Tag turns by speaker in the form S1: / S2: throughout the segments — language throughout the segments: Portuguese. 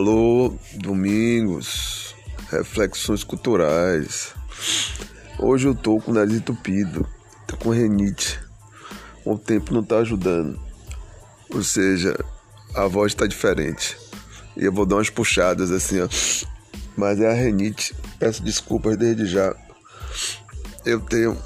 S1: Alô, domingos, reflexões culturais. Hoje eu tô com o nariz entupido, tô com renite. O tempo não tá ajudando. Ou seja, a voz tá diferente. E eu vou dar umas puxadas assim, ó. Mas é a renite. Peço desculpas desde já. Eu tenho.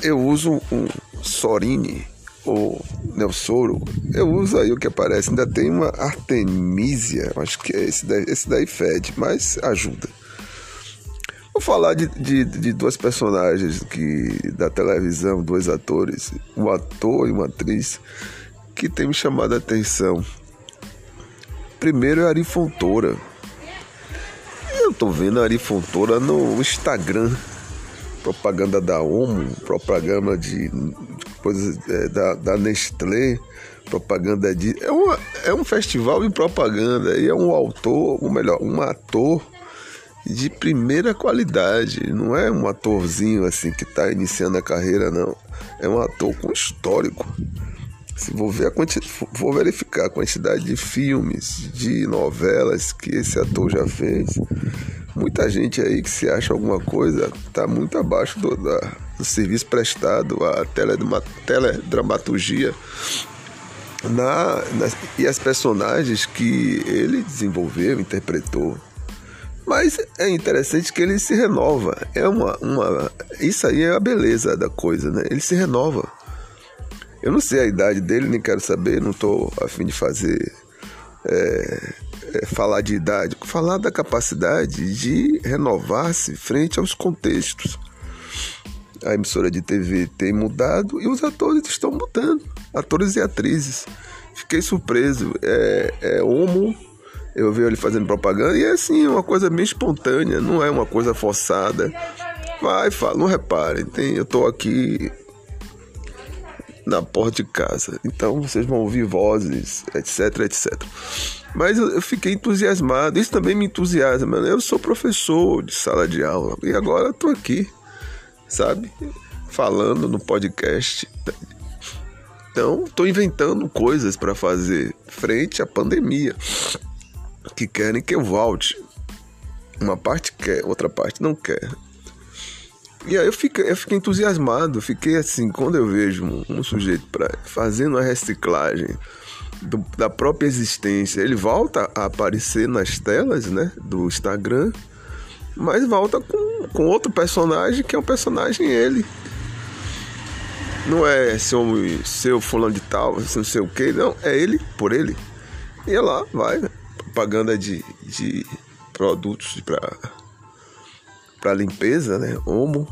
S1: Eu uso um Sorine ou Nelsoro, eu uso aí o que aparece. Ainda tem uma Artemisia, acho que é esse daí, esse daí fede, mas ajuda. Vou falar de, de, de duas personagens que da televisão, dois atores, um ator e uma atriz, que tem me chamado a atenção. Primeiro é Ari Fontoura. Eu tô vendo a Ari Fontoura no Instagram propaganda da OMO, propaganda de coisas é, da, da Nestlé, propaganda de. É, uma, é um festival de propaganda e é um autor, ou melhor, um ator de primeira qualidade. Não é um atorzinho assim que está iniciando a carreira, não. É um ator com histórico. Se vou, ver a quanti... vou verificar a quantidade de filmes, de novelas que esse ator já fez. Muita gente aí que se acha alguma coisa está muito abaixo do, da, do serviço prestado, a teledramaturgia na, e as personagens que ele desenvolveu, interpretou. Mas é interessante que ele se renova. É uma, uma, isso aí é a beleza da coisa, né? Ele se renova. Eu não sei a idade dele, nem quero saber, não estou afim de fazer. É, é, falar de idade, falar da capacidade de renovar-se frente aos contextos. A emissora de TV tem mudado e os atores estão mudando, atores e atrizes. Fiquei surpreso. É, é homo, eu vi ele fazendo propaganda e é assim, uma coisa bem espontânea, não é uma coisa forçada. Vai, fala, não reparem, tem, eu estou aqui na porta de casa. Então vocês vão ouvir vozes, etc, etc. Mas eu fiquei entusiasmado, isso também me entusiasma. Né? Eu sou professor de sala de aula e agora estou aqui, sabe? Falando no podcast. Então, estou inventando coisas para fazer frente à pandemia que querem que eu volte. Uma parte quer, outra parte não quer. E aí eu fiquei, eu fiquei entusiasmado, fiquei assim, quando eu vejo um, um sujeito pra, fazendo a reciclagem do, da própria existência, ele volta a aparecer nas telas né, do Instagram, mas volta com, com outro personagem que é um personagem ele. Não é seu, seu fulano de tal, não sei o que, não, é ele por ele. E é lá, vai, né? propaganda de, de produtos para para limpeza, né? Omo.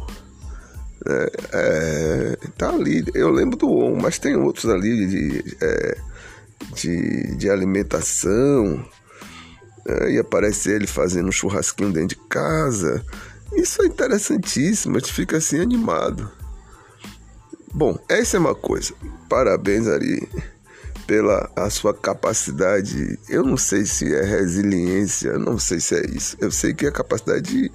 S1: É, é, tá ali. Eu lembro do Omo, mas tem outros ali de, é, de, de, alimentação. É, e aparece ele fazendo um churrasquinho dentro de casa. Isso é interessantíssimo, a gente fica assim animado. Bom, essa é uma coisa. Parabéns, Ari, pela a sua capacidade. Eu não sei se é resiliência, não sei se é isso. Eu sei que é a capacidade de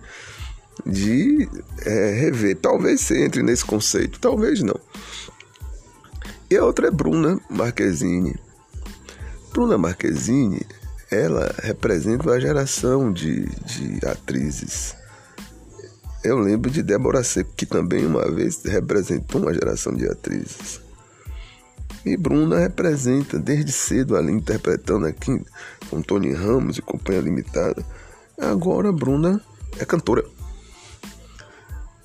S1: de é, rever. Talvez você entre nesse conceito, talvez não. E a outra é Bruna Marquezine. Bruna Marquezine, ela representa uma geração de, de atrizes. Eu lembro de Débora Seco, que também uma vez representou uma geração de atrizes. E Bruna representa desde cedo ali interpretando aqui com Tony Ramos e Companhia Limitada. Agora Bruna é cantora.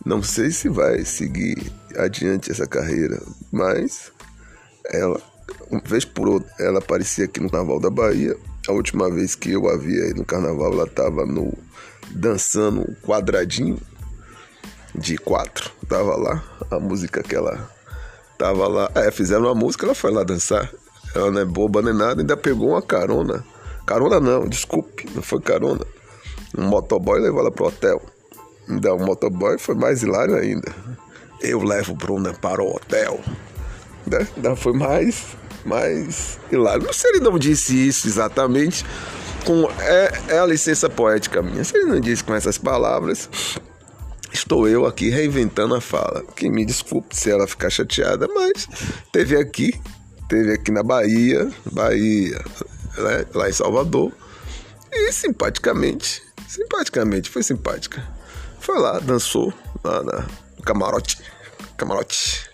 S1: Não sei se vai seguir adiante essa carreira, mas ela, uma vez por outra, ela aparecia aqui no Carnaval da Bahia. A última vez que eu a vi aí no Carnaval, ela estava no dançando quadradinho de quatro. Tava lá a música que ela tava lá. É, fizeram uma música, ela foi lá dançar. Ela não é boba nem nada, ainda pegou uma carona. Carona não, desculpe, não foi carona. Um motoboy levou ela pro hotel. Ainda o motoboy foi mais hilário ainda. Eu levo Bruna para o hotel. Né? Ainda foi mais, mais hilário. Não sei se ele não disse isso exatamente. Com, é, é a licença poética minha. Se ele não disse com essas palavras, estou eu aqui reinventando a fala. Que me desculpe se ela ficar chateada, mas teve aqui, teve aqui na Bahia, Bahia, né? lá em Salvador E simpaticamente, simpaticamente, foi simpática. Foi lá, dançou lá na, no camarote. Camarote.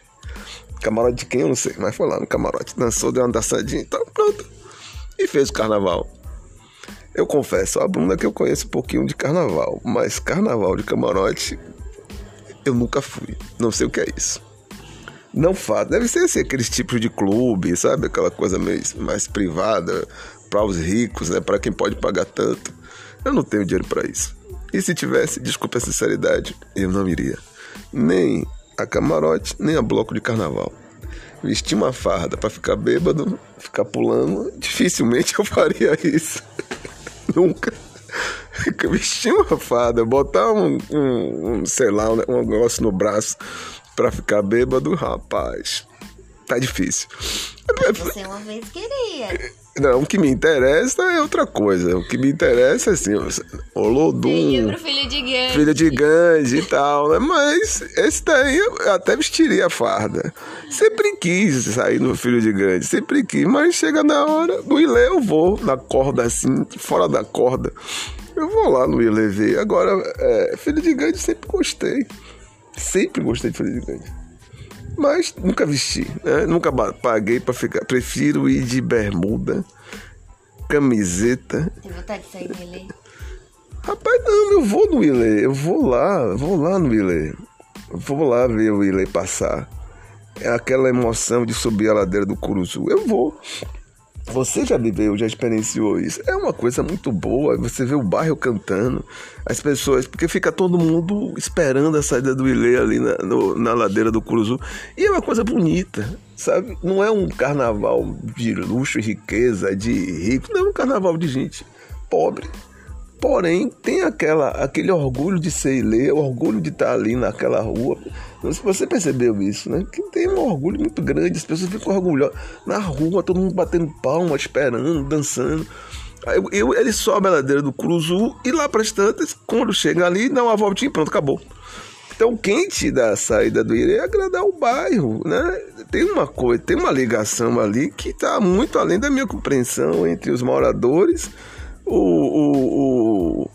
S1: Camarote de quem? Eu não sei, mas foi lá no camarote. Dançou, deu uma dançadinha e tal, pronto. E fez o carnaval. Eu confesso, a Bruna que eu conheço um pouquinho de carnaval, mas carnaval de camarote eu nunca fui. Não sei o que é isso. Não faço. Deve ser assim, aqueles tipos de clube, sabe? Aquela coisa mais, mais privada para os ricos, né? Para quem pode pagar tanto. Eu não tenho dinheiro para isso. E se tivesse, desculpa a sinceridade, eu não iria. Nem a camarote, nem a bloco de carnaval. Vestir uma farda para ficar bêbado, ficar pulando, dificilmente eu faria isso. Nunca. Vestir uma farda, botar um, um, um sei lá, um negócio no braço para ficar bêbado, rapaz. Tá difícil.
S2: Você uma vez queria.
S1: Não, o que me interessa é outra coisa. O que me interessa é assim, o Lodum.
S2: filho de Gandhi.
S1: Filho de Gandhi e tal, né? Mas esse daí eu até vestiria a farda. Sempre quis sair no Filho de Gandhi, sempre quis, mas chega na hora, no Ilê eu vou, na corda assim, fora da corda. Eu vou lá no Ilê ver. Agora, é, Filho de Gandhi sempre gostei. Sempre gostei de Filho de Gandhi. Mas nunca vesti, né? nunca paguei para ficar. Prefiro ir de bermuda, camiseta.
S2: Tem vontade de sair do Ilê?
S1: Rapaz, não, eu vou no Ilê, eu vou lá, vou lá no Ilê. Vou lá ver o Ilê passar. É aquela emoção de subir a ladeira do Curuzu. Eu vou. Você já viveu, já experienciou isso? É uma coisa muito boa. Você vê o bairro cantando, as pessoas, porque fica todo mundo esperando a saída do Ilê ali na, no, na ladeira do Curuzu. E é uma coisa bonita, sabe? Não é um carnaval de luxo e riqueza, de rico, não é um carnaval de gente pobre. Porém, tem aquela, aquele orgulho de ser o orgulho de estar ali naquela rua. Não sei se você percebeu isso, né? Que tem um orgulho muito grande, as pessoas ficam orgulhosas. Na rua, todo mundo batendo palma, esperando, dançando. Aí eu, ele sobe a ladeira do Cruzu e lá para as tantas, quando chega ali, dá uma voltinha e pronto, acabou. Então, quente da saída do Irê é agradar o bairro, né? Tem uma coisa, tem uma ligação ali que está muito além da minha compreensão entre os moradores o, o, o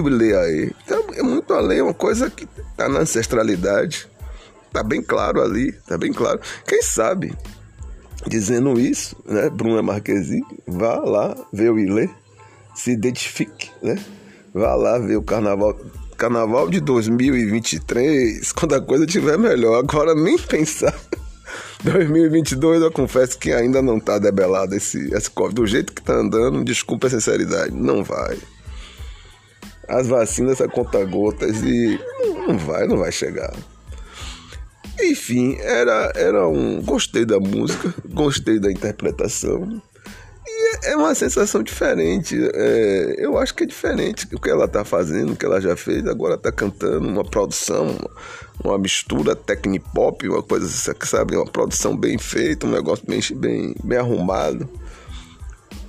S1: o Ilê Então, é muito além, é uma coisa que está na ancestralidade. Tá bem claro ali, tá bem claro. Quem sabe, dizendo isso, né, Bruna Marquezine, vá lá ver o Ilê, se identifique, né? Vá lá ver o carnaval, carnaval de 2023, quando a coisa estiver melhor. Agora nem pensar. 2022 eu confesso que ainda não tá debelado esse, esse Covid. Do jeito que tá andando, desculpa a sinceridade, não vai. As vacinas a conta gotas e não vai, não vai chegar. Enfim, era, era um. Gostei da música, gostei da interpretação. É uma sensação diferente. É, eu acho que é diferente o que ela está fazendo, o que ela já fez. Agora está cantando uma produção, uma, uma mistura pop, uma coisa, sabe, uma produção bem feita, um negócio bem, bem, bem arrumado.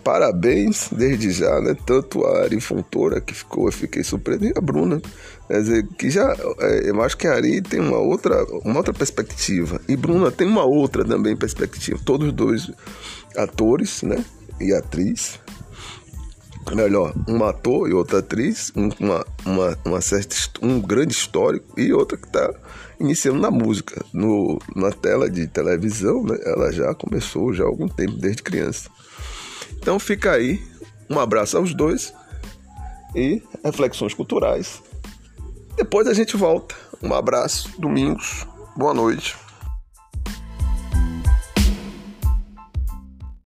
S1: Parabéns desde já, né? Tanto a Ari Fontoura que ficou, eu fiquei surpreso, e a Bruna. Quer dizer, que já. É, eu acho que a Ari tem uma outra, uma outra perspectiva. E Bruna tem uma outra também perspectiva. Todos dois atores, né? E atriz. Melhor, um ator e outra atriz, uma, uma, uma certa, um grande histórico e outra que está iniciando na música. No, na tela de televisão, né? Ela já começou já há algum tempo, desde criança. Então fica aí, um abraço aos dois e reflexões culturais. Depois a gente volta. Um abraço, domingos, boa noite.